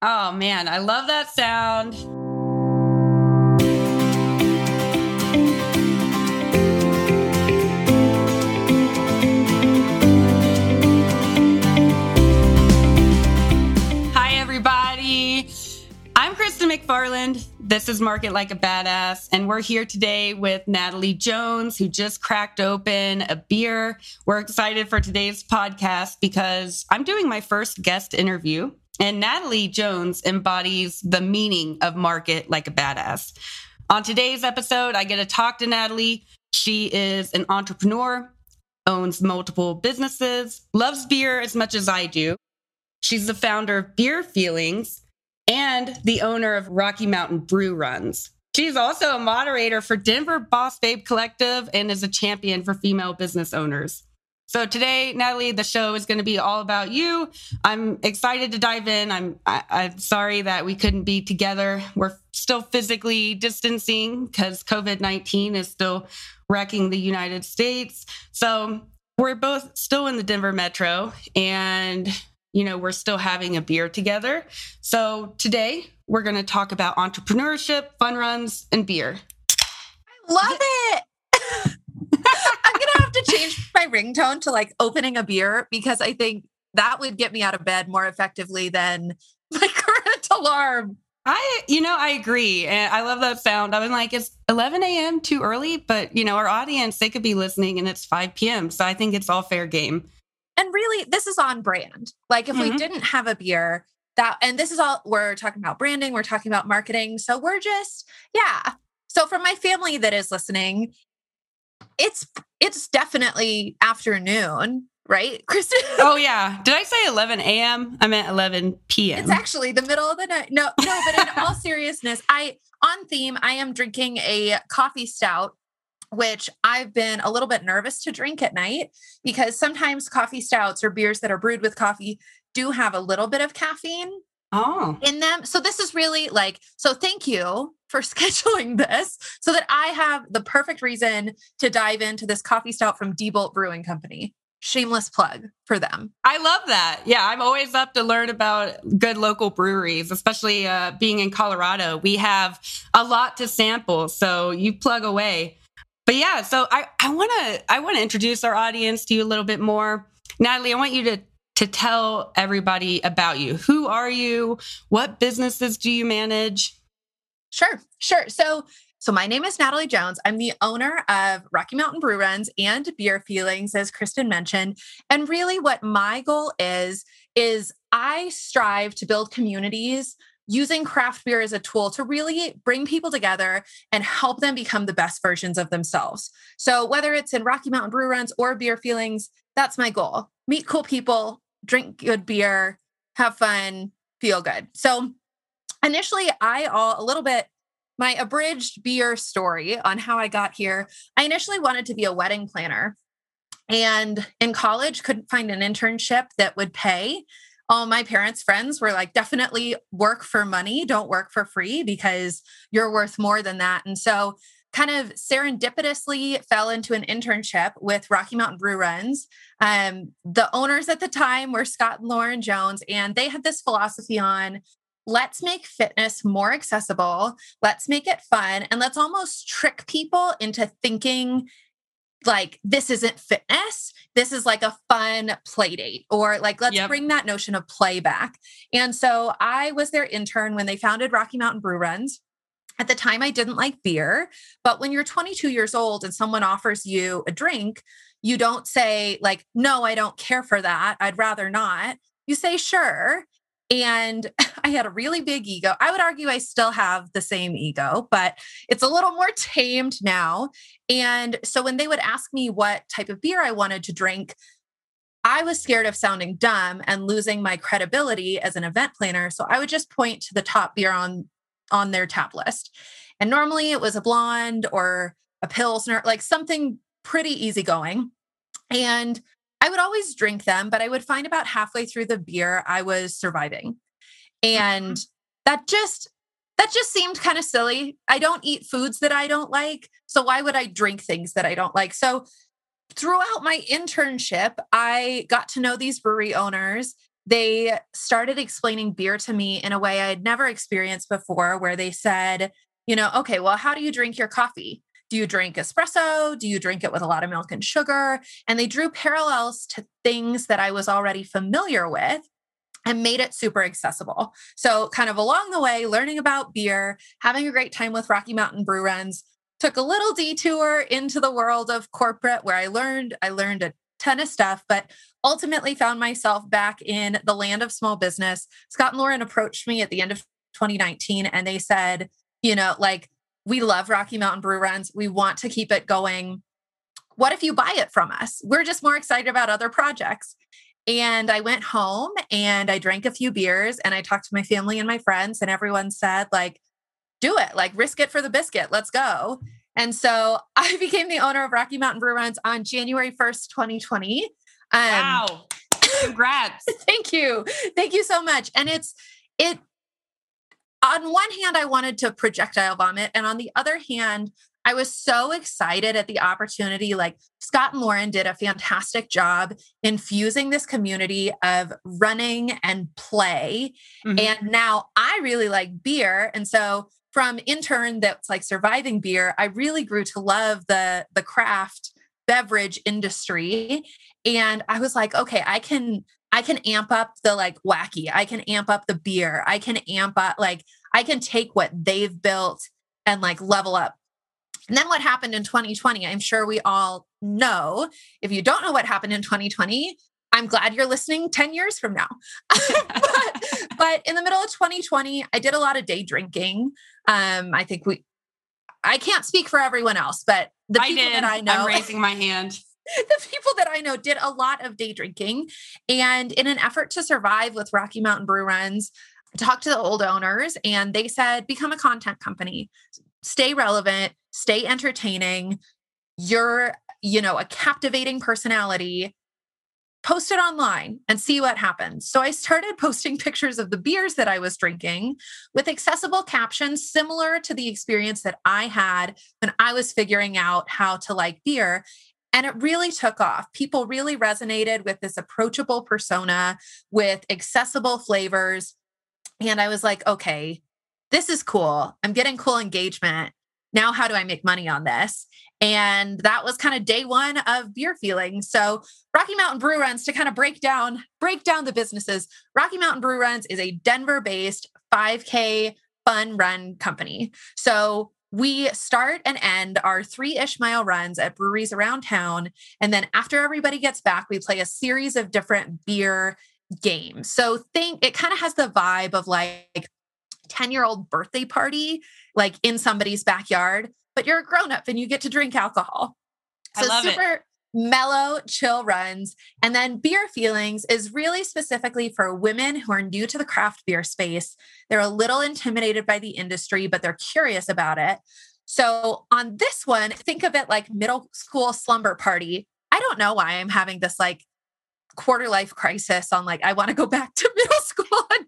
Oh man, I love that sound. Hi, everybody. I'm Kristen McFarland. This is Market Like a Badass, and we're here today with Natalie Jones, who just cracked open a beer. We're excited for today's podcast because I'm doing my first guest interview, and Natalie Jones embodies the meaning of Market Like a Badass. On today's episode, I get to talk to Natalie. She is an entrepreneur, owns multiple businesses, loves beer as much as I do. She's the founder of Beer Feelings and the owner of Rocky Mountain Brew Runs. She's also a moderator for Denver Boss Babe Collective and is a champion for female business owners. So today, Natalie, the show is going to be all about you. I'm excited to dive in. I'm I, am i am sorry that we couldn't be together. We're still physically distancing because COVID 19 is still wrecking the United States. So we're both still in the Denver metro, and you know, we're still having a beer together. So today we're going to talk about entrepreneurship, fun runs, and beer. I love it. I'm have to change my ringtone to like opening a beer because I think that would get me out of bed more effectively than my current alarm. I, you know, I agree. And I love that sound. I was like, it's 11 a.m. too early, but, you know, our audience, they could be listening and it's 5 p.m. So I think it's all fair game. And really, this is on brand. Like if mm-hmm. we didn't have a beer, that and this is all we're talking about branding, we're talking about marketing. So we're just, yeah. So for my family that is listening, it's it's definitely afternoon, right? Kristen. oh yeah. Did I say 11 a.m.? I meant 11 p.m. It's actually the middle of the night. No, no, but in all seriousness, I on theme, I am drinking a coffee stout which I've been a little bit nervous to drink at night because sometimes coffee stouts or beers that are brewed with coffee do have a little bit of caffeine oh. in them. So this is really like, so thank you for scheduling this so that I have the perfect reason to dive into this coffee stout from Diebolt Brewing Company. Shameless plug for them. I love that. Yeah, I'm always up to learn about good local breweries, especially uh, being in Colorado. We have a lot to sample, so you plug away. But yeah, so I I want to I want to introduce our audience to you a little bit more. Natalie, I want you to to tell everybody about you. Who are you? What businesses do you manage? Sure, sure. So so my name is Natalie Jones. I'm the owner of Rocky Mountain Brew Runs and Beer Feelings, as Kristen mentioned. And really, what my goal is is I strive to build communities using craft beer as a tool to really bring people together and help them become the best versions of themselves. So, whether it's in Rocky Mountain Brew Runs or Beer Feelings, that's my goal. Meet cool people, drink good beer, have fun, feel good. So, initially, I all a little bit my abridged beer story on how I got here. I initially wanted to be a wedding planner and in college couldn't find an internship that would pay all my parents' friends were like, definitely work for money, don't work for free because you're worth more than that. And so, kind of serendipitously fell into an internship with Rocky Mountain Brew Runs. Um, the owners at the time were Scott and Lauren Jones, and they had this philosophy on let's make fitness more accessible, let's make it fun, and let's almost trick people into thinking like this isn't fitness this is like a fun play date or like let's yep. bring that notion of play back and so i was their intern when they founded rocky mountain brew runs at the time i didn't like beer but when you're 22 years old and someone offers you a drink you don't say like no i don't care for that i'd rather not you say sure and I had a really big ego. I would argue I still have the same ego, but it's a little more tamed now. And so when they would ask me what type of beer I wanted to drink, I was scared of sounding dumb and losing my credibility as an event planner. So I would just point to the top beer on on their tap list. And normally it was a blonde or a pilsner, like something pretty easygoing. And I would always drink them, but I would find about halfway through the beer I was surviving. And mm-hmm. that just that just seemed kind of silly. I don't eat foods that I don't like, so why would I drink things that I don't like? So throughout my internship, I got to know these brewery owners. They started explaining beer to me in a way I had never experienced before, where they said, you know, okay, well, how do you drink your coffee? Do you drink espresso? Do you drink it with a lot of milk and sugar? And they drew parallels to things that I was already familiar with and made it super accessible. So, kind of along the way, learning about beer, having a great time with Rocky Mountain Brew Runs, took a little detour into the world of corporate where I learned I learned a ton of stuff, but ultimately found myself back in the land of small business. Scott and Lauren approached me at the end of 2019 and they said, you know, like we love Rocky Mountain Brew Runs. We want to keep it going. What if you buy it from us? We're just more excited about other projects. And I went home and I drank a few beers and I talked to my family and my friends, and everyone said, like, do it, like, risk it for the biscuit. Let's go. And so I became the owner of Rocky Mountain Brew Runs on January 1st, 2020. Um, wow. Congrats. thank you. Thank you so much. And it's, it, on one hand, I wanted to projectile vomit. And on the other hand, I was so excited at the opportunity. Like Scott and Lauren did a fantastic job infusing this community of running and play. Mm-hmm. And now I really like beer. And so from intern that's like surviving beer, I really grew to love the the craft beverage industry. And I was like, okay, I can I can amp up the like wacky. I can amp up the beer. I can amp up like I can take what they've built and like level up. And then what happened in 2020, I'm sure we all know. If you don't know what happened in 2020, I'm glad you're listening 10 years from now. but, but, in the middle of 2020, I did a lot of day drinking. Um, I think we, I can't speak for everyone else, but the people I that I know, I'm raising my hand. the people that I know did a lot of day drinking. And in an effort to survive with Rocky Mountain Brew Runs, I talked to the old owners and they said, become a content company, stay relevant, stay entertaining. You're, you know, a captivating personality. Post it online and see what happens. So I started posting pictures of the beers that I was drinking with accessible captions similar to the experience that I had when I was figuring out how to like beer. And it really took off. People really resonated with this approachable persona with accessible flavors. And I was like, okay, this is cool. I'm getting cool engagement. Now, how do I make money on this? And that was kind of day one of beer feelings. So Rocky Mountain Brew Runs to kind of break down, break down the businesses. Rocky Mountain Brew Runs is a Denver-based 5K fun run company. So we start and end our three ish mile runs at breweries around town. And then after everybody gets back, we play a series of different beer games. So think it kind of has the vibe of like 10 year old birthday party, like in somebody's backyard, but you're a grown up and you get to drink alcohol. So I love super, it mellow, chill runs. And then beer feelings is really specifically for women who are new to the craft beer space. They're a little intimidated by the industry, but they're curious about it. So on this one, think of it like middle school slumber party. I don't know why I'm having this like quarter life crisis on like I want to go back to middle school and, 10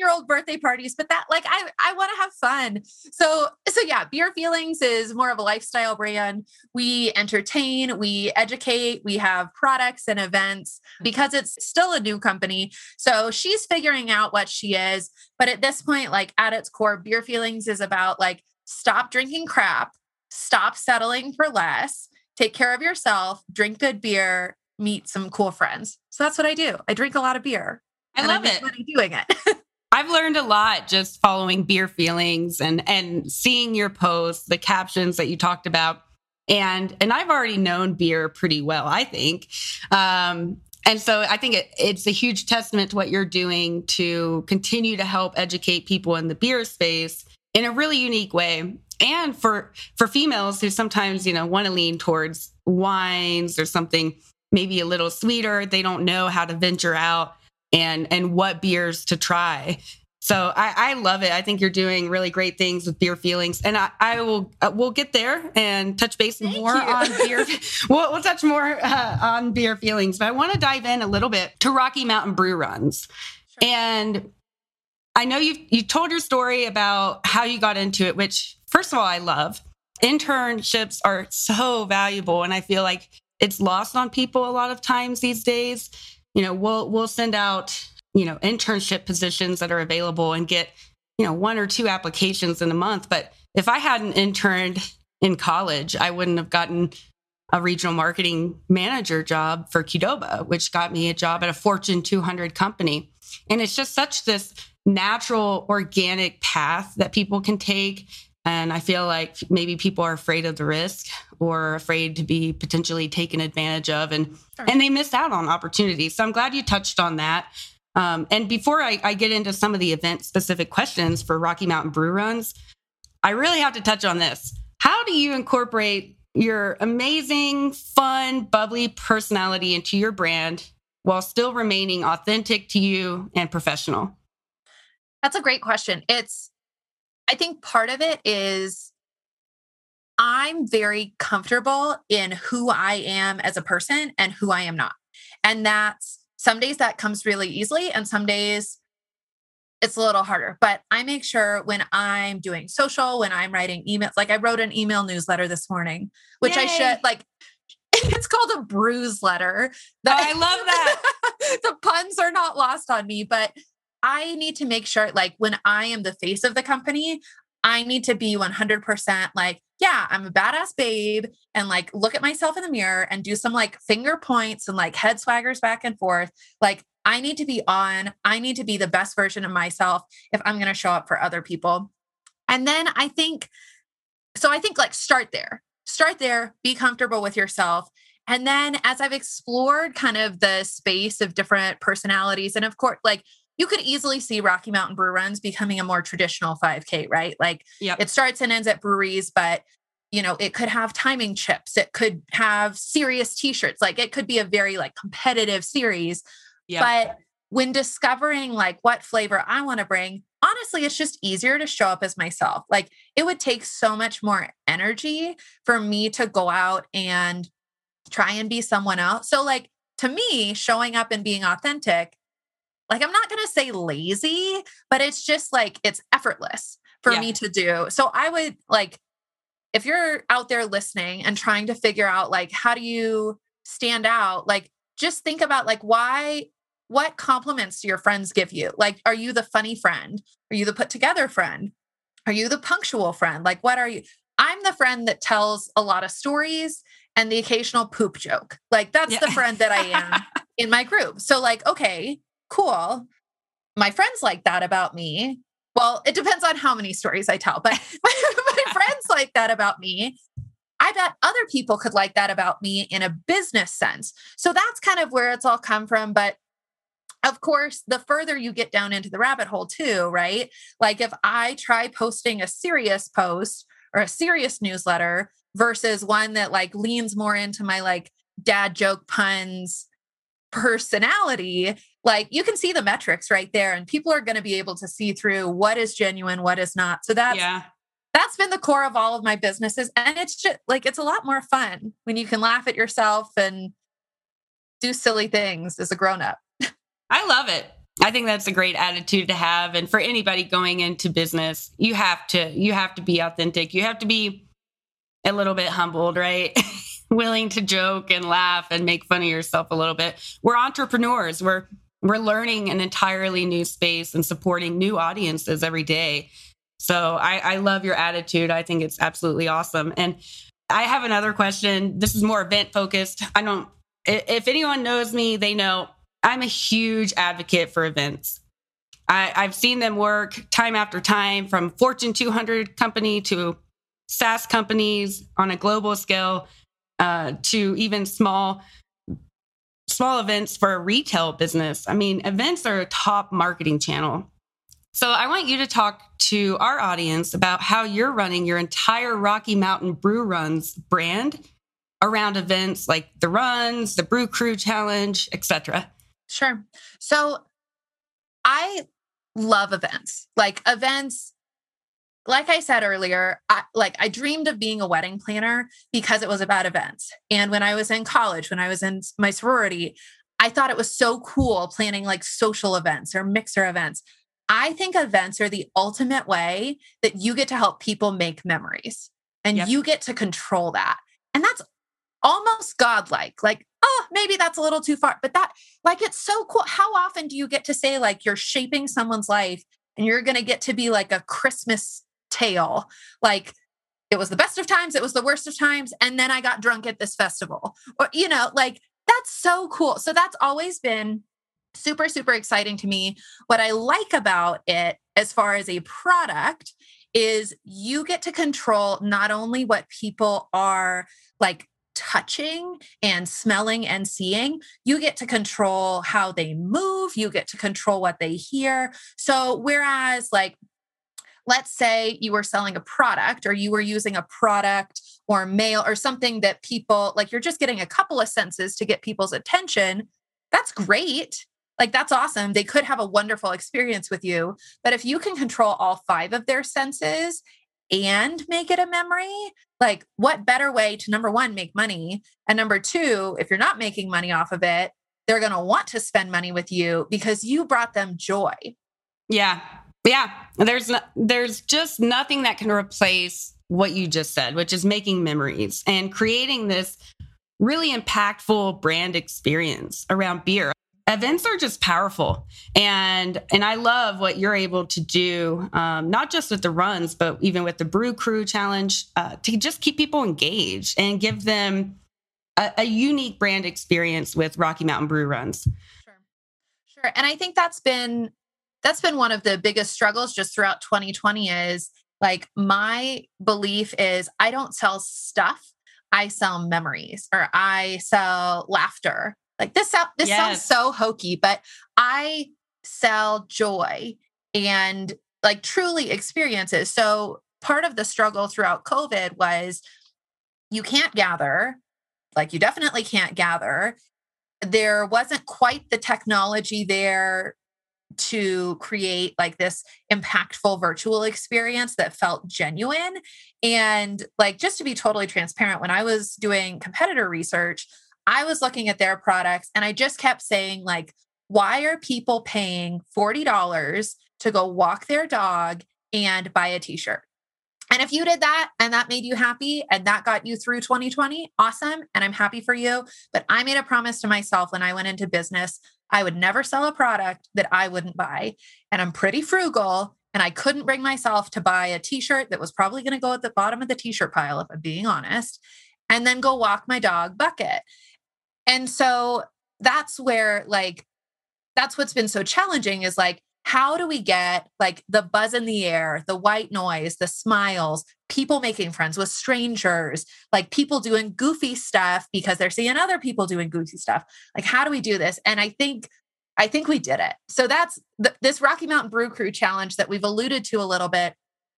year old birthday parties but that like I I want to have fun so so yeah beer feelings is more of a lifestyle brand we entertain we educate we have products and events because it's still a new company so she's figuring out what she is but at this point like at its core beer feelings is about like stop drinking crap stop settling for less take care of yourself drink good beer meet some cool friends. So that's what I do. I drink a lot of beer. I love it. Doing it. I've learned a lot just following beer feelings and and seeing your posts, the captions that you talked about. And and I've already known beer pretty well, I think. Um, and so I think it, it's a huge testament to what you're doing to continue to help educate people in the beer space in a really unique way. And for for females who sometimes, you know, want to lean towards wines or something maybe a little sweeter. They don't know how to venture out and and what beers to try. So I, I love it. I think you're doing really great things with beer feelings, and I, I will uh, we'll get there and touch base Thank more you. on beer. we'll, we'll touch more uh, on beer feelings, but I want to dive in a little bit to Rocky Mountain Brew Runs, sure. and I know you you told your story about how you got into it, which first of all I love. Internships are so valuable, and I feel like it's lost on people a lot of times these days. You know, we'll we'll send out you know, internship positions that are available and get, you know, one or two applications in a month. But if I hadn't interned in college, I wouldn't have gotten a regional marketing manager job for Qdoba, which got me a job at a Fortune 200 company. And it's just such this natural, organic path that people can take. And I feel like maybe people are afraid of the risk or afraid to be potentially taken advantage of and sure. and they miss out on opportunities. So I'm glad you touched on that. Um, and before I, I get into some of the event specific questions for Rocky Mountain Brew Runs, I really have to touch on this. How do you incorporate your amazing, fun, bubbly personality into your brand while still remaining authentic to you and professional? That's a great question. It's, I think part of it is I'm very comfortable in who I am as a person and who I am not. And that's some days that comes really easily, and some days it's a little harder. But I make sure when I'm doing social, when I'm writing emails, like I wrote an email newsletter this morning, which Yay. I should like. It's called a bruise letter. That, oh, I love that. the puns are not lost on me, but I need to make sure, like, when I am the face of the company, I need to be 100% like, yeah, I'm a badass babe and like look at myself in the mirror and do some like finger points and like head swaggers back and forth. Like, I need to be on, I need to be the best version of myself if I'm going to show up for other people. And then I think, so I think like start there, start there, be comfortable with yourself. And then as I've explored kind of the space of different personalities, and of course, like you could easily see Rocky Mountain Brew Runs becoming a more traditional 5K, right? Like yep. it starts and ends at breweries, but you know, it could have timing chips, it could have serious t-shirts, like it could be a very like competitive series but when discovering like what flavor I want to bring, honestly, it's just easier to show up as myself. Like it would take so much more energy for me to go out and try and be someone else. So, like, to me, showing up and being authentic, like, I'm not going to say lazy, but it's just like it's effortless for yeah. me to do. So, I would like, if you're out there listening and trying to figure out, like, how do you stand out, like, just think about like why what compliments do your friends give you? Like, are you the funny friend? Are you the put together friend? Are you the punctual friend? Like, what are you? I'm the friend that tells a lot of stories and the occasional poop joke. Like, that's yeah. the friend that I am in my group. So, like, okay, cool. My friends like that about me. Well, it depends on how many stories I tell, but my, my friends like that about me. I bet other people could like that about me in a business sense. So that's kind of where it's all come from. But of course, the further you get down into the rabbit hole, too, right? Like if I try posting a serious post or a serious newsletter versus one that like leans more into my like dad joke puns personality, like you can see the metrics right there, and people are going to be able to see through what is genuine, what is not. So that's yeah. That's been the core of all of my businesses. And it's just like, it's a lot more fun when you can laugh at yourself and do silly things as a grown up. I love it. I think that's a great attitude to have. And for anybody going into business, you have to you have to be authentic. You have to be a little bit humbled, right? Willing to joke and laugh and make fun of yourself a little bit. We're entrepreneurs. We're we're learning an entirely new space and supporting new audiences every day. So I, I love your attitude. I think it's absolutely awesome. And I have another question. This is more event focused. I don't if anyone knows me, they know I'm a huge advocate for events. I, I've seen them work time after time from Fortune 200 company to SaaS companies on a global scale uh, to even small small events for a retail business. I mean, events are a top marketing channel. So I want you to talk to our audience about how you're running your entire Rocky Mountain Brew Runs brand around events like the runs, the Brew Crew Challenge, etc. Sure. So I love events. Like events like I said earlier, I, like I dreamed of being a wedding planner because it was about events. And when I was in college, when I was in my sorority, I thought it was so cool planning like social events or mixer events. I think events are the ultimate way that you get to help people make memories and yep. you get to control that. And that's almost godlike. Like, oh, maybe that's a little too far. But that, like, it's so cool. How often do you get to say, like, you're shaping someone's life and you're going to get to be like a Christmas tale? Like, it was the best of times, it was the worst of times. And then I got drunk at this festival. Or, you know, like, that's so cool. So that's always been super, super exciting to me. What I like about it as far as a product is you get to control not only what people are like touching and smelling and seeing, you get to control how they move, you get to control what they hear. So, whereas, like, let's say you were selling a product or you were using a product or mail or something that people like, you're just getting a couple of senses to get people's attention. That's great. Like, that's awesome. They could have a wonderful experience with you. But if you can control all five of their senses and make it a memory, like, what better way to number one, make money? And number two, if you're not making money off of it, they're going to want to spend money with you because you brought them joy. Yeah. Yeah. There's no, there's just nothing that can replace what you just said, which is making memories and creating this really impactful brand experience around beer. Events are just powerful. And and i love what you're able to do um, not just with the runs but even with the brew crew challenge uh, to just keep people engaged and give them a, a, unique brand experience with rocky mountain brew runs. Sure. Sure. And i think that's been that's been one of the biggest struggles just throughout 2020 is like my belief is i don't sell stuff i sell memories or i sell laughter like this this yes. sounds so hokey, but I sell joy and like truly experiences. So part of the struggle throughout COVID was you can't gather, like you definitely can't gather. There wasn't quite the technology there to create like this impactful virtual experience that felt genuine. And like just to be totally transparent, when I was doing competitor research, I was looking at their products and I just kept saying, like, why are people paying $40 to go walk their dog and buy a t shirt? And if you did that and that made you happy and that got you through 2020, awesome. And I'm happy for you. But I made a promise to myself when I went into business, I would never sell a product that I wouldn't buy. And I'm pretty frugal. And I couldn't bring myself to buy a t shirt that was probably going to go at the bottom of the t shirt pile, if I'm being honest, and then go walk my dog bucket. And so that's where like that's what's been so challenging is like how do we get like the buzz in the air, the white noise, the smiles, people making friends with strangers, like people doing goofy stuff because they're seeing other people doing goofy stuff. Like how do we do this? And I think I think we did it. So that's the, this Rocky Mountain Brew Crew challenge that we've alluded to a little bit.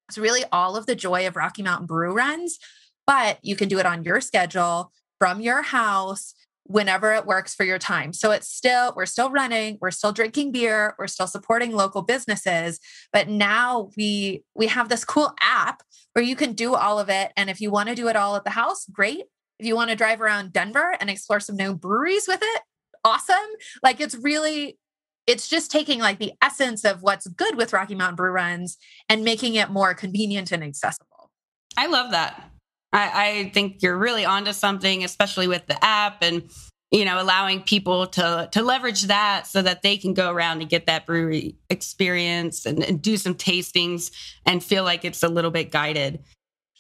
It's really all of the joy of Rocky Mountain Brew runs, but you can do it on your schedule from your house whenever it works for your time. So it's still, we're still running, we're still drinking beer, we're still supporting local businesses, but now we we have this cool app where you can do all of it. And if you want to do it all at the house, great. If you want to drive around Denver and explore some new breweries with it, awesome. Like it's really it's just taking like the essence of what's good with Rocky Mountain Brew Runs and making it more convenient and accessible. I love that. I, I think you're really onto something, especially with the app and you know allowing people to to leverage that so that they can go around and get that brewery experience and, and do some tastings and feel like it's a little bit guided.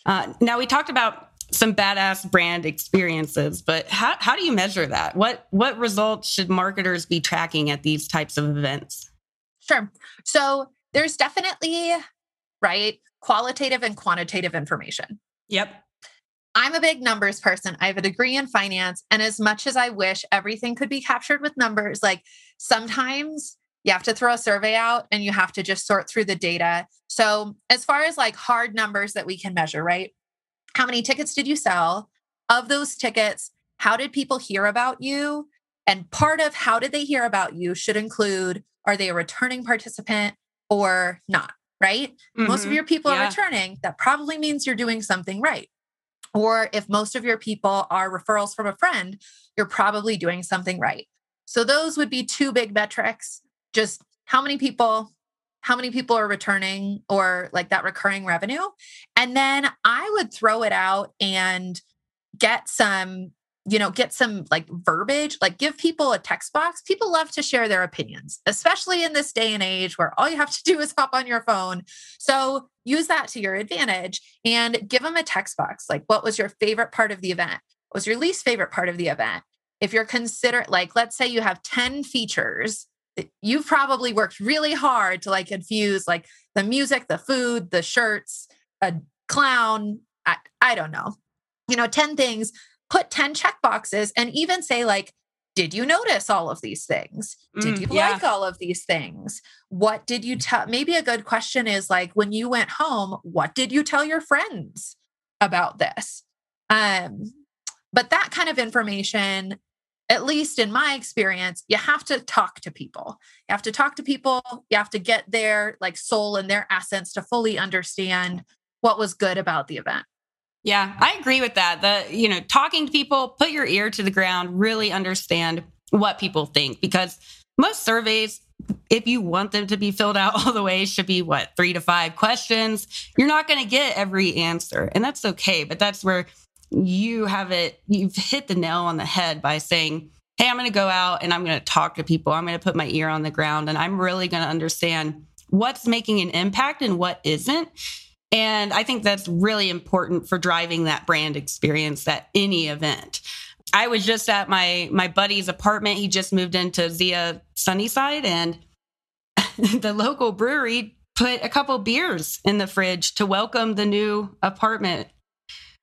Uh, now we talked about some badass brand experiences, but how how do you measure that? What what results should marketers be tracking at these types of events? Sure. So there's definitely right qualitative and quantitative information. Yep. I'm a big numbers person. I have a degree in finance. And as much as I wish everything could be captured with numbers, like sometimes you have to throw a survey out and you have to just sort through the data. So, as far as like hard numbers that we can measure, right? How many tickets did you sell? Of those tickets, how did people hear about you? And part of how did they hear about you should include are they a returning participant or not, right? Mm-hmm. Most of mm-hmm. your people yeah. are returning. That probably means you're doing something right. Or if most of your people are referrals from a friend, you're probably doing something right. So those would be two big metrics. Just how many people how many people are returning or like that recurring revenue. And then I would throw it out and get some you know, get some like verbiage, like give people a text box. People love to share their opinions, especially in this day and age where all you have to do is hop on your phone. So use that to your advantage and give them a text box. Like, what was your favorite part of the event? What was your least favorite part of the event? If you're consider like, let's say you have 10 features, that you've probably worked really hard to like infuse like the music, the food, the shirts, a clown. I, I don't know, you know, 10 things put 10 check boxes and even say like did you notice all of these things? Did mm, you yeah. like all of these things? What did you tell maybe a good question is like when you went home what did you tell your friends about this? Um but that kind of information at least in my experience you have to talk to people. You have to talk to people. You have to get their like soul and their essence to fully understand what was good about the event yeah, I agree with that. The, you know, talking to people, put your ear to the ground, really understand what people think because most surveys, if you want them to be filled out all the way, should be what, three to five questions. You're not going to get every answer, and that's okay. But that's where you have it, you've hit the nail on the head by saying, Hey, I'm going to go out and I'm going to talk to people. I'm going to put my ear on the ground and I'm really going to understand what's making an impact and what isn't. And I think that's really important for driving that brand experience at any event. I was just at my my buddy's apartment. He just moved into Zia Sunnyside and the local brewery put a couple beers in the fridge to welcome the new apartment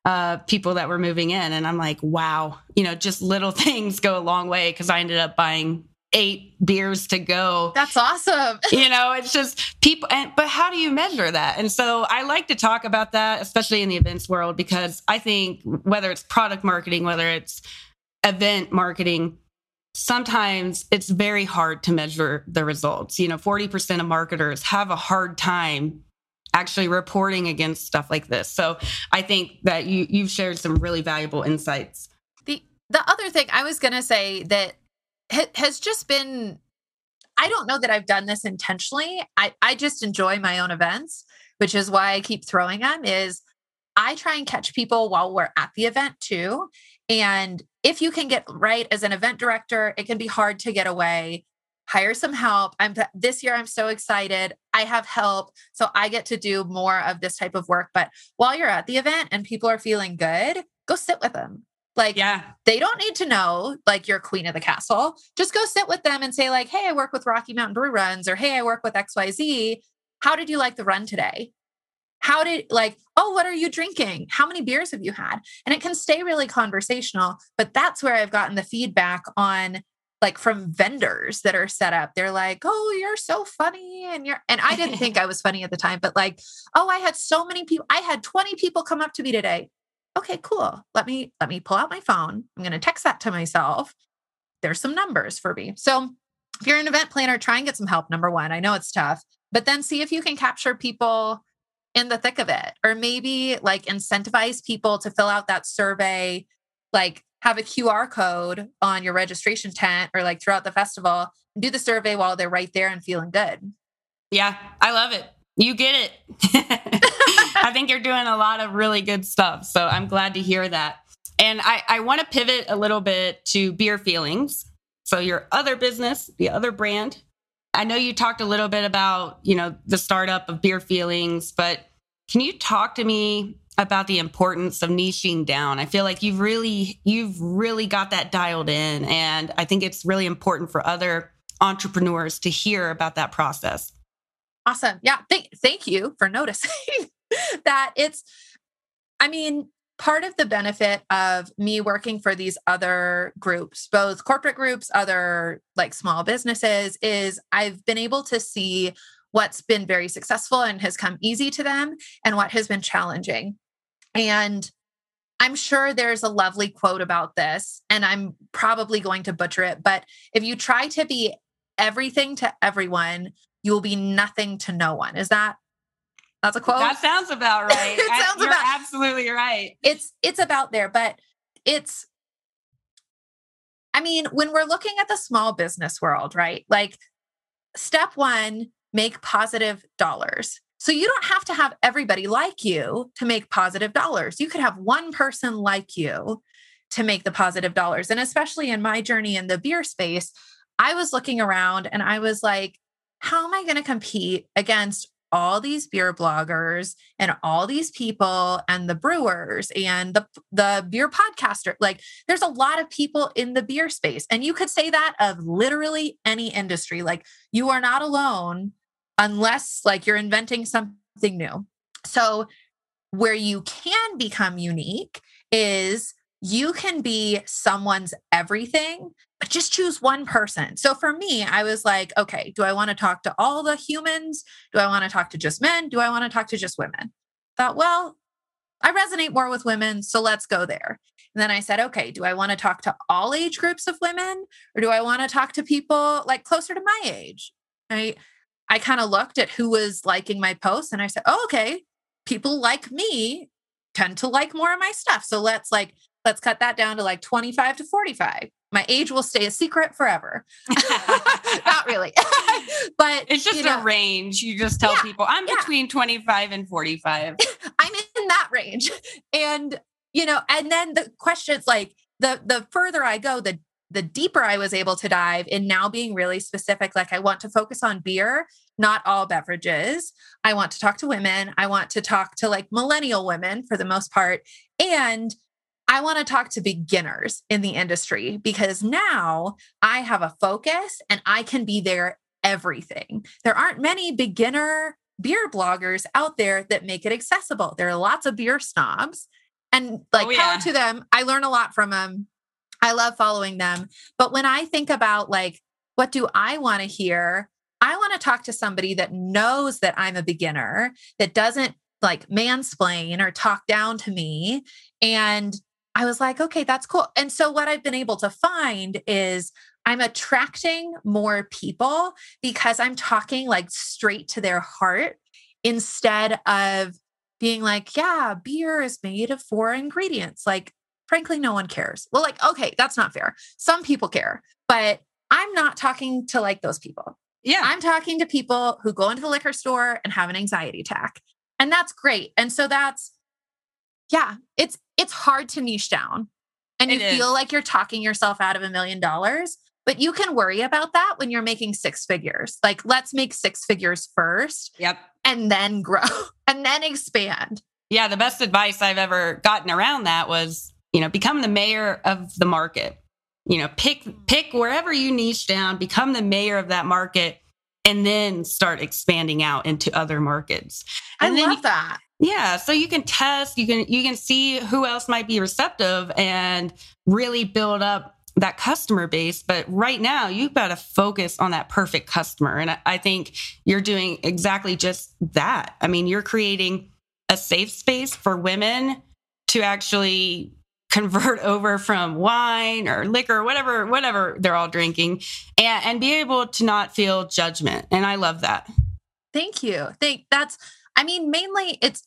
uh, people that were moving in. And I'm like, wow, you know, just little things go a long way because I ended up buying eight beers to go. That's awesome. you know, it's just people and but how do you measure that? And so I like to talk about that especially in the events world because I think whether it's product marketing, whether it's event marketing, sometimes it's very hard to measure the results. You know, 40% of marketers have a hard time actually reporting against stuff like this. So I think that you you've shared some really valuable insights. The the other thing I was going to say that has just been I don't know that I've done this intentionally. I, I just enjoy my own events, which is why I keep throwing them is I try and catch people while we're at the event too. And if you can get right as an event director, it can be hard to get away. Hire some help. I'm this year I'm so excited. I have help. So I get to do more of this type of work. But while you're at the event and people are feeling good, go sit with them. Like, yeah, they don't need to know like you're queen of the castle. Just go sit with them and say, like, hey, I work with Rocky Mountain Brew Runs, or hey, I work with XYZ. How did you like the run today? How did like, oh, what are you drinking? How many beers have you had? And it can stay really conversational, but that's where I've gotten the feedback on like from vendors that are set up. They're like, "Oh, you're so funny." And you're and I didn't think I was funny at the time, but like, "Oh, I had so many people. I had 20 people come up to me today okay, cool. Let me let me pull out my phone. I'm going to text that to myself. There's some numbers for me. So if you're an event planner, try and get some help. Number one, I know it's tough, but then see if you can capture people in the thick of it, or maybe like incentivize people to fill out that survey, like have a QR code on your registration tent or like throughout the festival and do the survey while they're right there and feeling good. Yeah, I love it. You get it. I think you're doing a lot of really good stuff. So I'm glad to hear that. And I, I want to pivot a little bit to beer feelings. So your other business, the other brand. I know you talked a little bit about, you know, the startup of beer feelings, but can you talk to me about the importance of niching down? I feel like you've really, you've really got that dialed in. And I think it's really important for other entrepreneurs to hear about that process. Awesome. Yeah. Thank, thank you for noticing that it's, I mean, part of the benefit of me working for these other groups, both corporate groups, other like small businesses, is I've been able to see what's been very successful and has come easy to them and what has been challenging. And I'm sure there's a lovely quote about this, and I'm probably going to butcher it. But if you try to be everything to everyone, you will be nothing to no one. Is that that's a quote? That sounds about right. it sounds You're about, absolutely right. It's it's about there, but it's I mean, when we're looking at the small business world, right? Like step 1, make positive dollars. So you don't have to have everybody like you to make positive dollars. You could have one person like you to make the positive dollars. And especially in my journey in the beer space, I was looking around and I was like, how am I going to compete against all these beer bloggers and all these people and the brewers and the the beer podcaster? Like there's a lot of people in the beer space and you could say that of literally any industry like you are not alone unless like you're inventing something new. So where you can become unique is you can be someone's everything, just choose one person. So for me, I was like, okay, do I want to talk to all the humans? Do I want to talk to just men? Do I want to talk to just women? Thought, well, I resonate more with women, so let's go there. And then I said, okay, do I want to talk to all age groups of women or do I want to talk to people like closer to my age? Right. I kind of looked at who was liking my posts and I said, oh, okay, people like me tend to like more of my stuff. So let's like let's cut that down to like 25 to 45 my age will stay a secret forever. Not really. But it's just you know, a range. You just tell yeah, people i'm yeah. between 25 and 45 i'm in that range. And you know and then the questions like the the further i go the the deeper i was able to dive in now being really specific like i want to focus on beer not all beverages. I want to talk to women. I want to talk to like millennial women for the most part. And I want to talk to beginners in the industry because now I have a focus and I can be there everything. There aren't many beginner beer bloggers out there that make it accessible. There are lots of beer snobs and like oh, yeah. power to them. I learn a lot from them. I love following them. But when I think about like, what do I want to hear? I want to talk to somebody that knows that I'm a beginner, that doesn't like mansplain or talk down to me and I was like, okay, that's cool. And so what I've been able to find is I'm attracting more people because I'm talking like straight to their heart instead of being like, yeah, beer is made of four ingredients. Like, frankly, no one cares. Well, like, okay, that's not fair. Some people care, but I'm not talking to like those people. Yeah. I'm talking to people who go into the liquor store and have an anxiety attack. And that's great. And so that's, yeah, it's it's hard to niche down. And you feel like you're talking yourself out of a million dollars, but you can worry about that when you're making six figures. Like, let's make six figures first. Yep. And then grow and then expand. Yeah. The best advice I've ever gotten around that was, you know, become the mayor of the market. You know, pick pick wherever you niche down, become the mayor of that market, and then start expanding out into other markets. And I love you, that. Yeah, so you can test, you can you can see who else might be receptive and really build up that customer base. But right now, you've got to focus on that perfect customer. And I, think you're doing exactly just that. I mean, you're creating a safe space for women to actually convert over from wine or liquor, whatever, whatever they're all drinking, and, and be able to not feel judgment. And I love that. Thank you. Think that's I mean, mainly it's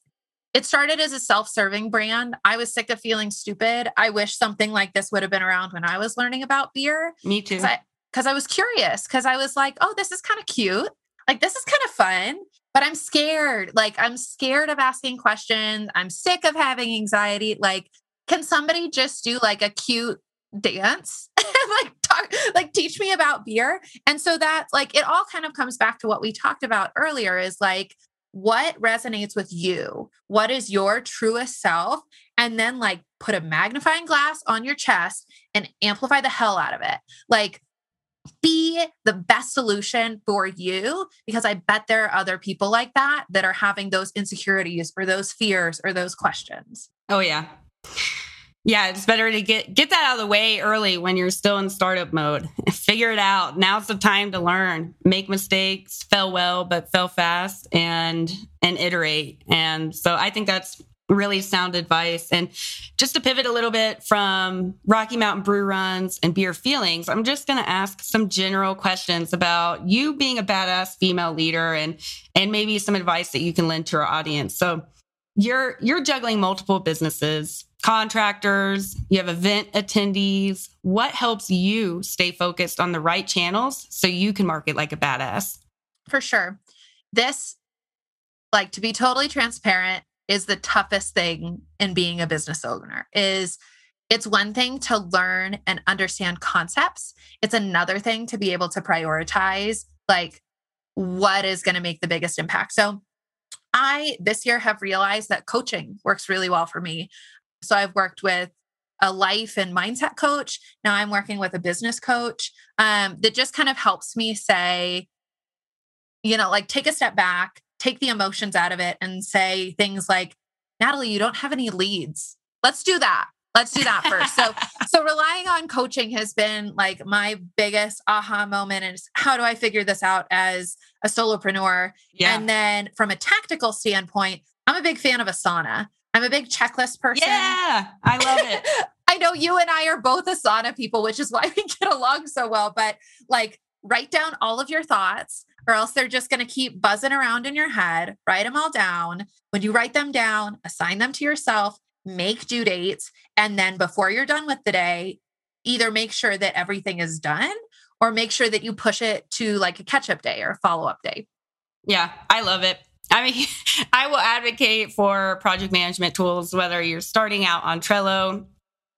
it started as a self-serving brand. I was sick of feeling stupid. I wish something like this would have been around when I was learning about beer. Me too. Because I, I was curious. Because I was like, oh, this is kind of cute. Like this is kind of fun. But I'm scared. Like I'm scared of asking questions. I'm sick of having anxiety. Like, can somebody just do like a cute dance like talk like teach me about beer and so that like it all kind of comes back to what we talked about earlier is like what resonates with you? What is your truest self? And then, like, put a magnifying glass on your chest and amplify the hell out of it. Like, be the best solution for you because I bet there are other people like that that are having those insecurities or those fears or those questions. Oh, yeah yeah, it's better to get get that out of the way early when you're still in startup mode. Figure it out. Now's the time to learn. Make mistakes, fail well, but fail fast and and iterate. And so I think that's really sound advice. And just to pivot a little bit from Rocky Mountain Brew Runs and beer feelings, I'm just going to ask some general questions about you being a badass female leader and and maybe some advice that you can lend to our audience. So you're you're juggling multiple businesses contractors, you have event attendees. What helps you stay focused on the right channels so you can market like a badass? For sure. This, like to be totally transparent, is the toughest thing in being a business owner is it's one thing to learn and understand concepts. It's another thing to be able to prioritize like what is going to make the biggest impact. So I this year have realized that coaching works really well for me. So I've worked with a life and mindset coach. Now I'm working with a business coach um, that just kind of helps me say, you know, like take a step back, take the emotions out of it, and say things like, Natalie, you don't have any leads. Let's do that. Let's do that first. so, so relying on coaching has been like my biggest aha moment. And how do I figure this out as a solopreneur? Yeah. And then from a tactical standpoint, I'm a big fan of Asana. I'm a big checklist person. Yeah, I love it. I know you and I are both Asana people, which is why we get along so well. But like, write down all of your thoughts, or else they're just going to keep buzzing around in your head. Write them all down. When you write them down, assign them to yourself, make due dates. And then before you're done with the day, either make sure that everything is done or make sure that you push it to like a catch up day or a follow up day. Yeah, I love it. I mean, I will advocate for project management tools, whether you're starting out on Trello,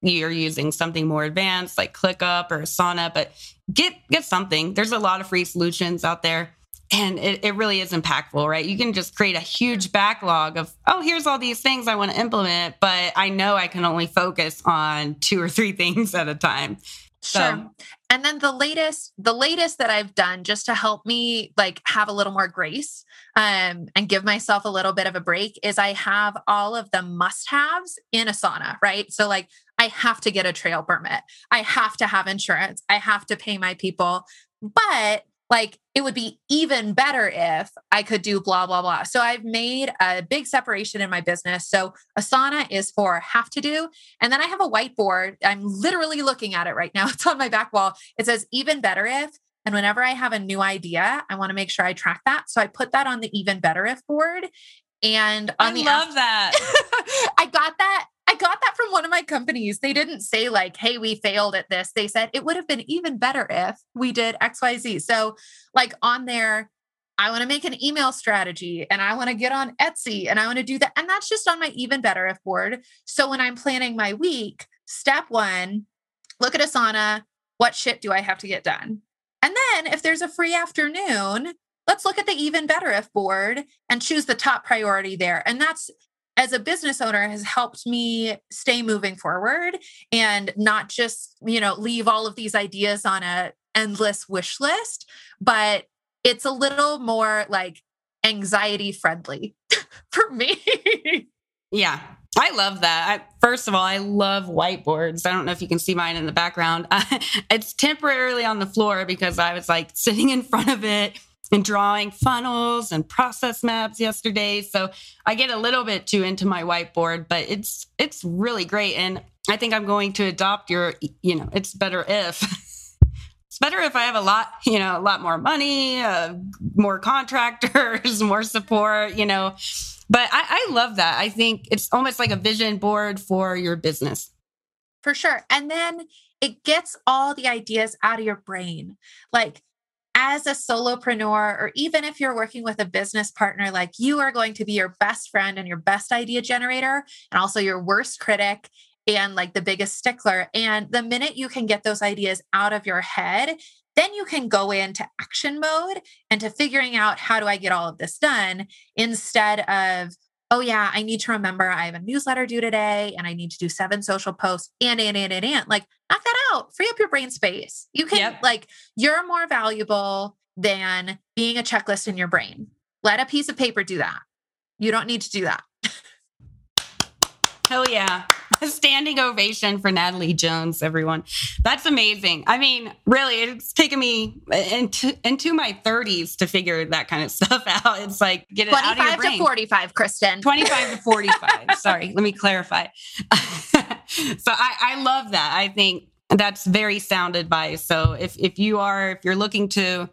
you're using something more advanced like ClickUp or Asana, but get get something. There's a lot of free solutions out there and it, it really is impactful right you can just create a huge backlog of oh here's all these things i want to implement but i know i can only focus on two or three things at a time Sure. So. And then the latest, the latest that I've done just to help me like have a little more grace um, and give myself a little bit of a break is I have all of the must-haves in Asana, right? So like I have to get a trail permit. I have to have insurance. I have to pay my people. But like it would be even better if I could do blah, blah, blah. So I've made a big separation in my business. So Asana is for have to do. And then I have a whiteboard. I'm literally looking at it right now. It's on my back wall. It says even better if. And whenever I have a new idea, I want to make sure I track that. So I put that on the even better if board. And on I the love after- that. I got that I got that from one of my companies. They didn't say, like, hey, we failed at this. They said it would have been even better if we did XYZ. So, like, on there, I want to make an email strategy and I want to get on Etsy and I want to do that. And that's just on my even better if board. So, when I'm planning my week, step one, look at Asana. What shit do I have to get done? And then if there's a free afternoon, let's look at the even better if board and choose the top priority there. And that's as a business owner has helped me stay moving forward and not just you know leave all of these ideas on a endless wish list but it's a little more like anxiety friendly for me yeah I love that. I, first of all, I love whiteboards. I don't know if you can see mine in the background. it's temporarily on the floor because I was like sitting in front of it and drawing funnels and process maps yesterday. So I get a little bit too into my whiteboard, but it's it's really great. And I think I'm going to adopt your, you know, it's better if. it's better if I have a lot, you know, a lot more money, uh, more contractors, more support, you know. But I, I love that. I think it's almost like a vision board for your business. For sure. And then it gets all the ideas out of your brain. Like as a solopreneur, or even if you're working with a business partner, like you are going to be your best friend and your best idea generator, and also your worst critic and like the biggest stickler. And the minute you can get those ideas out of your head, then you can go into action mode and to figuring out how do I get all of this done instead of oh yeah, I need to remember I have a newsletter due today and I need to do seven social posts and and and and and like knock that out. Free up your brain space. You can yep. like you're more valuable than being a checklist in your brain. Let a piece of paper do that. You don't need to do that. Hell yeah. A standing ovation for Natalie Jones, everyone. That's amazing. I mean, really, it's taken me uh, into, into my 30s to figure that kind of stuff out. It's like get it out of your brain. to 45, Kristen. 25 to 45. Sorry, let me clarify. so I, I love that. I think that's very sound advice. So if if you are if you're looking to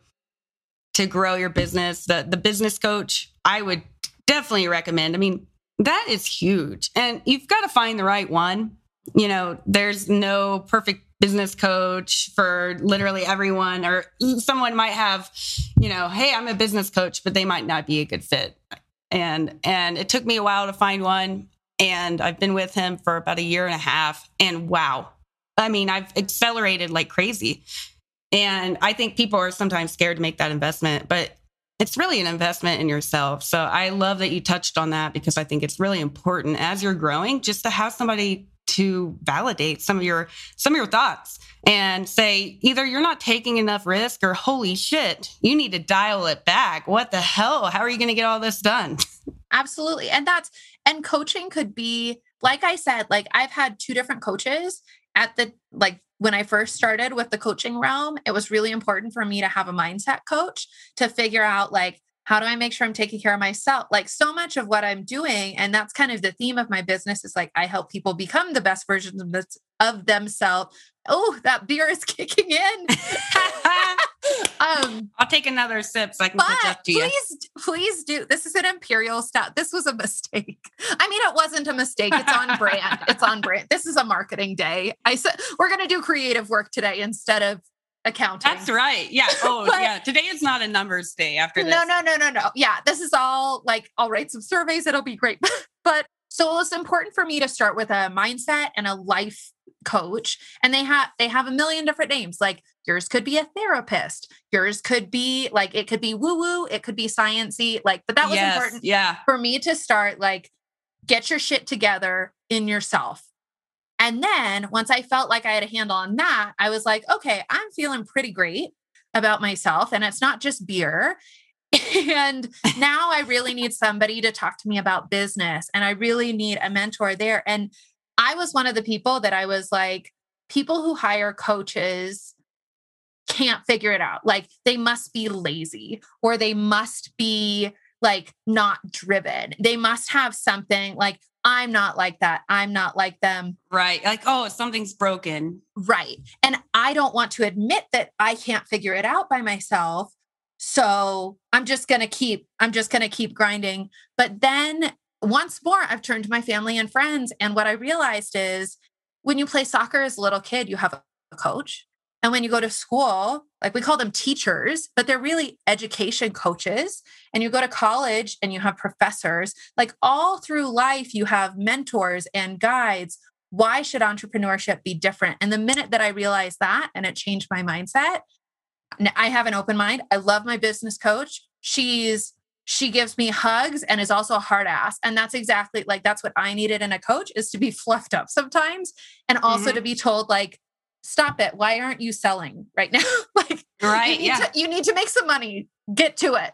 to grow your business, the the business coach, I would definitely recommend. I mean, that is huge. And you've got to find the right one. You know, there's no perfect business coach for literally everyone, or someone might have, you know, hey, I'm a business coach, but they might not be a good fit. And and it took me a while to find one. and I've been with him for about a year and a half. And wow, I mean, I've accelerated like crazy. And I think people are sometimes scared to make that investment, but it's really an investment in yourself. So I love that you touched on that because I think it's really important as you're growing just to have somebody to validate some of your some of your thoughts and say either you're not taking enough risk or holy shit, you need to dial it back. What the hell? How are you going to get all this done? Absolutely. And that's and coaching could be like I said, like I've had two different coaches at the like when I first started with the coaching realm, it was really important for me to have a mindset coach to figure out like how do I make sure I'm taking care of myself? Like so much of what I'm doing, and that's kind of the theme of my business is like I help people become the best versions of, this, of themselves. Oh, that beer is kicking in. um, I'll take another sip so I can catch up to you. Please, please do. This is an imperial stout. This was a mistake. I mean, it wasn't a mistake. It's on brand. It's on brand. This is a marketing day. I said we're going to do creative work today instead of accounting. That's right. Yeah. Oh, but, yeah. Today is not a numbers day after this. No, no, no, no, no. Yeah. This is all like, I'll write some surveys. It'll be great. but so it's important for me to start with a mindset and a life coach. And they have they have a million different names. Like yours could be a therapist. Yours could be like it could be woo-woo, it could be sciency. Like, but that was yes, important yeah. for me to start like get your shit together in yourself and then once I felt like I had a handle on that, I was like, okay, I'm feeling pretty great about myself. And it's not just beer. and now I really need somebody to talk to me about business. And I really need a mentor there. And I was one of the people that I was like, people who hire coaches can't figure it out. Like they must be lazy or they must be like not driven. They must have something like I'm not like that. I'm not like them. Right. Like, oh, something's broken. Right. And I don't want to admit that I can't figure it out by myself. So I'm just going to keep, I'm just going to keep grinding. But then once more, I've turned to my family and friends. And what I realized is when you play soccer as a little kid, you have a coach. And when you go to school, like we call them teachers, but they're really education coaches. And you go to college and you have professors, like all through life, you have mentors and guides. Why should entrepreneurship be different? And the minute that I realized that and it changed my mindset, I have an open mind. I love my business coach. She's she gives me hugs and is also a hard ass and that's exactly like that's what i needed in a coach is to be fluffed up sometimes and also mm-hmm. to be told like stop it. Why aren't you selling right now? like, right. You yeah. To, you need to make some money. Get to it.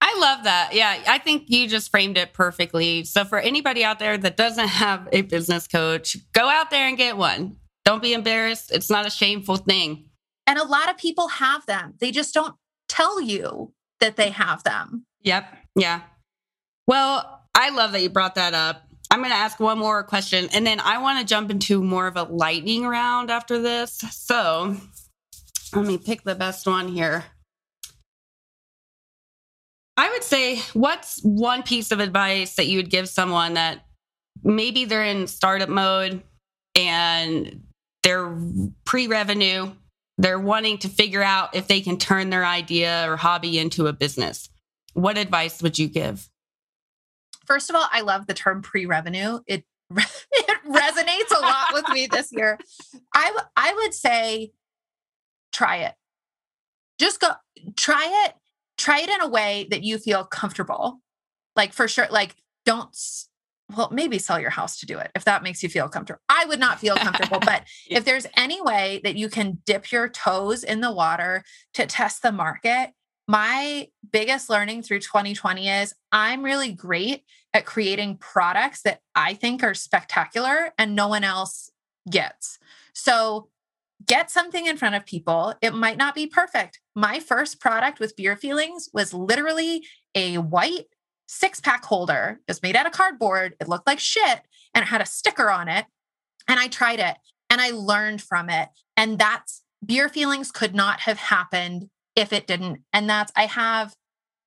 I love that. Yeah, I think you just framed it perfectly. So, for anybody out there that doesn't have a business coach, go out there and get one. Don't be embarrassed. It's not a shameful thing. And a lot of people have them, they just don't tell you that they have them. Yep. Yeah. Well, I love that you brought that up. I'm going to ask one more question and then I want to jump into more of a lightning round after this. So let me pick the best one here. I would say, what's one piece of advice that you would give someone that maybe they're in startup mode and they're pre revenue, they're wanting to figure out if they can turn their idea or hobby into a business? What advice would you give? First of all, I love the term pre-revenue. It it resonates a lot with me this year. I I would say try it. Just go try it. Try it in a way that you feel comfortable. Like for sure like don't well, maybe sell your house to do it if that makes you feel comfortable. I would not feel comfortable, but if there's any way that you can dip your toes in the water to test the market, my biggest learning through 2020 is I'm really great at creating products that I think are spectacular and no one else gets. So get something in front of people. It might not be perfect. My first product with beer feelings was literally a white six pack holder. It was made out of cardboard. It looked like shit and it had a sticker on it. And I tried it and I learned from it. And that's beer feelings could not have happened if it didn't. And that's, I have,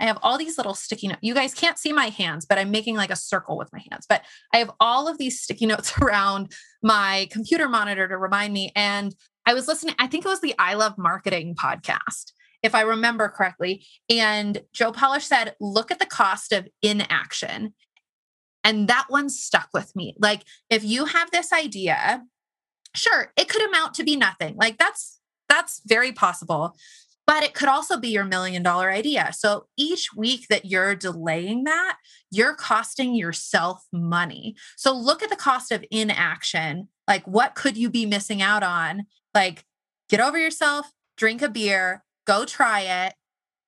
I have all these little sticky notes. You guys can't see my hands, but I'm making like a circle with my hands. But I have all of these sticky notes around my computer monitor to remind me. And I was listening, I think it was the I Love Marketing podcast, if I remember correctly. And Joe Polish said, look at the cost of inaction. And that one stuck with me. Like, if you have this idea, sure, it could amount to be nothing. Like, that's that's very possible. But it could also be your million dollar idea. So each week that you're delaying that, you're costing yourself money. So look at the cost of inaction. Like, what could you be missing out on? Like, get over yourself, drink a beer, go try it.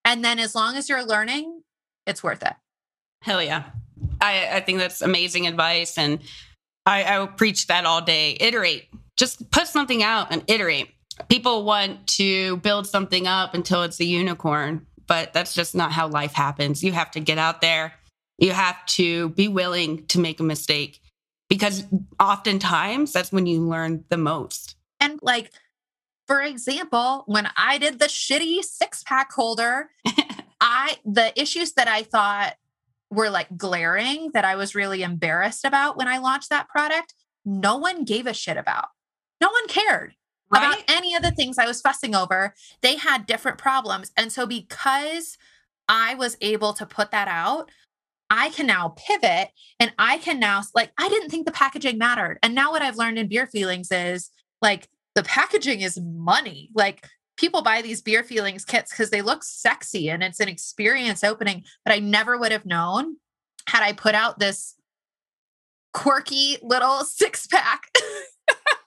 And then as long as you're learning, it's worth it. Hell yeah. I, I think that's amazing advice. And I, I will preach that all day. Iterate. Just put something out and iterate. People want to build something up until it's a unicorn, but that's just not how life happens. You have to get out there. You have to be willing to make a mistake because oftentimes that's when you learn the most. And like, for example, when I did the shitty six pack holder, I, the issues that I thought were like glaring that I was really embarrassed about when I launched that product, no one gave a shit about. No one cared right? about any of the things I was fussing over. They had different problems. And so because I was able to put that out, I can now pivot and I can now, like, I didn't think the packaging mattered. And now what I've learned in beer feelings is like, the packaging is money. Like, people buy these beer feelings kits because they look sexy and it's an experience opening, but I never would have known had I put out this quirky little six pack.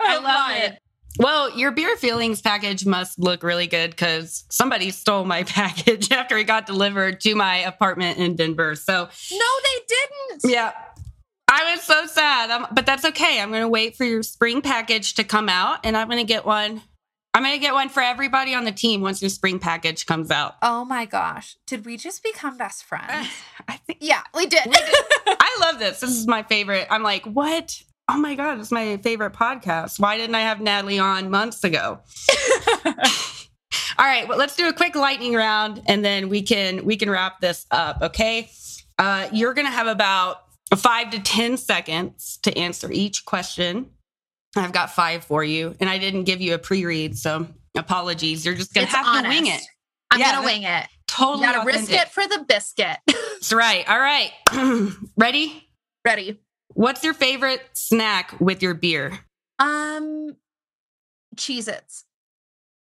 I love it. Well, your beer feelings package must look really good because somebody stole my package after it got delivered to my apartment in Denver. So, no, they didn't. Yeah. I was so sad, um, but that's okay. I'm going to wait for your spring package to come out and I'm going to get one I'm going to get one for everybody on the team once your spring package comes out. Oh my gosh. Did we just become best friends? I think Yeah, we did. We did. I love this. This is my favorite. I'm like, "What? Oh my god, it's my favorite podcast. Why didn't I have Natalie on months ago?" All right, well, let's do a quick lightning round and then we can we can wrap this up, okay? Uh, you're going to have about 5 to 10 seconds to answer each question I've got five for you, and I didn't give you a pre-read, so apologies. You're just gonna it's have honest. to wing it. I'm yeah, gonna wing it. Totally, you gotta risk it for the biscuit. That's right. All right, ready? Ready. What's your favorite snack with your beer? Um, Cheez Its.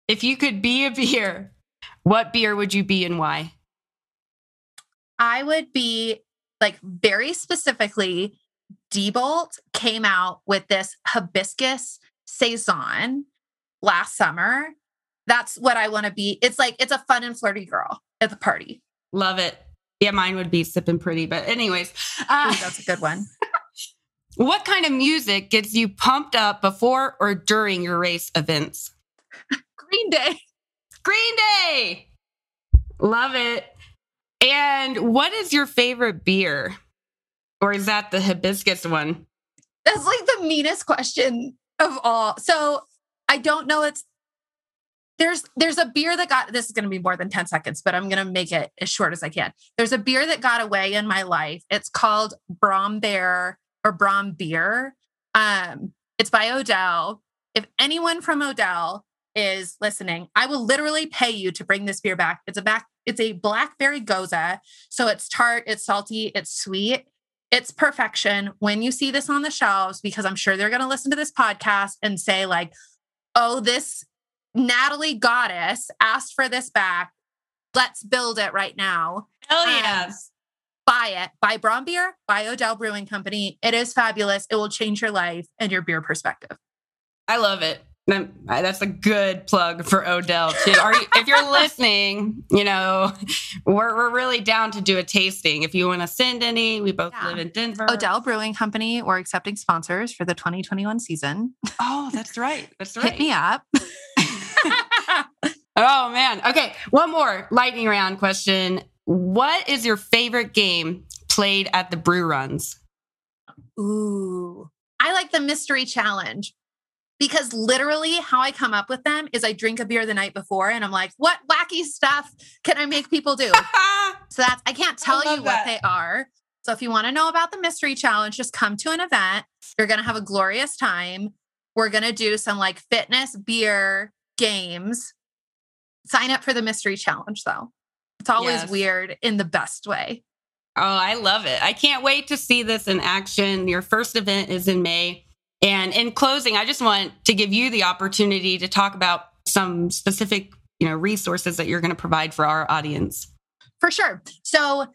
If you could be a beer, what beer would you be and why? I would be like very specifically Diebolt came out with this hibiscus saison last summer. That's what I want to be. It's like it's a fun and flirty girl at the party. Love it. Yeah, mine would be sipping pretty, but anyways, uh, Ooh, that's a good one. What kind of music gets you pumped up before or during your race events? Green Day. Green Day. Love it. And what is your favorite beer? Or is that the hibiscus one? That's like the meanest question of all. So I don't know. It's there's there's a beer that got this is going to be more than 10 seconds but i'm going to make it as short as i can there's a beer that got away in my life it's called brom bear or brom beer um it's by odell if anyone from odell is listening i will literally pay you to bring this beer back it's a back it's a blackberry gose. so it's tart it's salty it's sweet it's perfection when you see this on the shelves because I'm sure they're going to listen to this podcast and say like, "Oh, this Natalie goddess asked for this back. Let's build it right now." Hell yes. Buy it. Buy Brom Beer, buy Odell Brewing Company. It is fabulous. It will change your life and your beer perspective. I love it. That's a good plug for Odell too. Are you, if you're listening, you know, we're we're really down to do a tasting. If you want to send any, we both yeah. live in Denver. Odell Brewing Company, we're accepting sponsors for the 2021 season. Oh, that's right. That's right. Hit me up. oh man. Okay, one more lightning round question. What is your favorite game played at the brew runs? Ooh. I like the mystery challenge because literally how I come up with them is I drink a beer the night before and I'm like, what wacky stuff can I make people do? so that's, I can't tell I you that. what they are. So if you want to know about the mystery challenge, just come to an event. You're going to have a glorious time. We're going to do some like fitness beer games. Sign up for the mystery challenge though. It's always yes. weird in the best way. Oh, I love it. I can't wait to see this in action. Your first event is in May. And in closing, I just want to give you the opportunity to talk about some specific, you know, resources that you're going to provide for our audience. For sure. So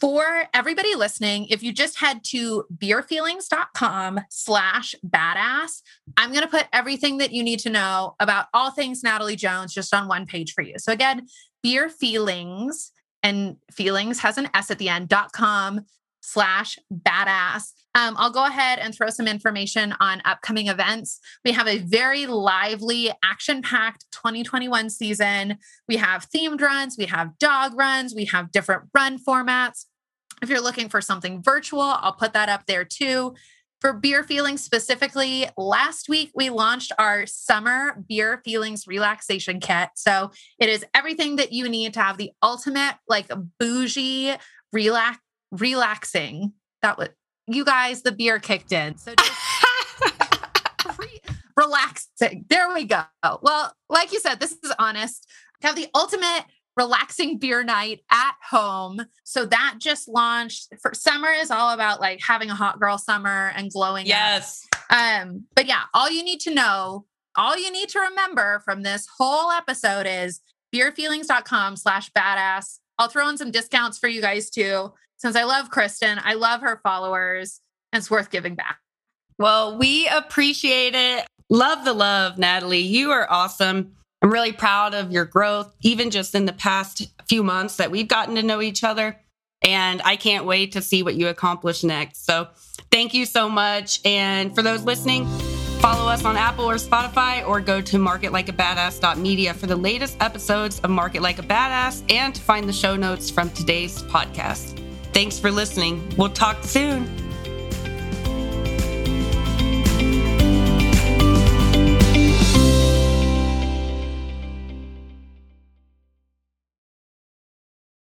for everybody listening, if you just head to beerfeelings.com slash badass, I'm going to put everything that you need to know about all things Natalie Jones just on one page for you. So again, beer feelings and feelings has an S at the end dot com slash badass. Um, I'll go ahead and throw some information on upcoming events. We have a very lively, action packed 2021 season. We have themed runs, we have dog runs, we have different run formats. If you're looking for something virtual, I'll put that up there too. For beer feelings specifically, last week we launched our summer beer feelings relaxation kit. So it is everything that you need to have the ultimate, like bougie, relax, relaxing. That was you guys, the beer kicked in. So just relaxing. There we go. Well, like you said, this is honest. To Have the ultimate relaxing beer night at home. So that just launched for summer is all about like having a hot girl summer and glowing. Yes. Um, but yeah, all you need to know, all you need to remember from this whole episode is beerfeelings.com slash badass. I'll throw in some discounts for you guys too. Since I love Kristen, I love her followers, and it's worth giving back. Well, we appreciate it. Love the love, Natalie. You are awesome. I'm really proud of your growth, even just in the past few months that we've gotten to know each other. And I can't wait to see what you accomplish next. So thank you so much. And for those listening, follow us on Apple or Spotify or go to marketlikeabadass.media for the latest episodes of Market Like a Badass and to find the show notes from today's podcast. Thanks for listening. We'll talk soon.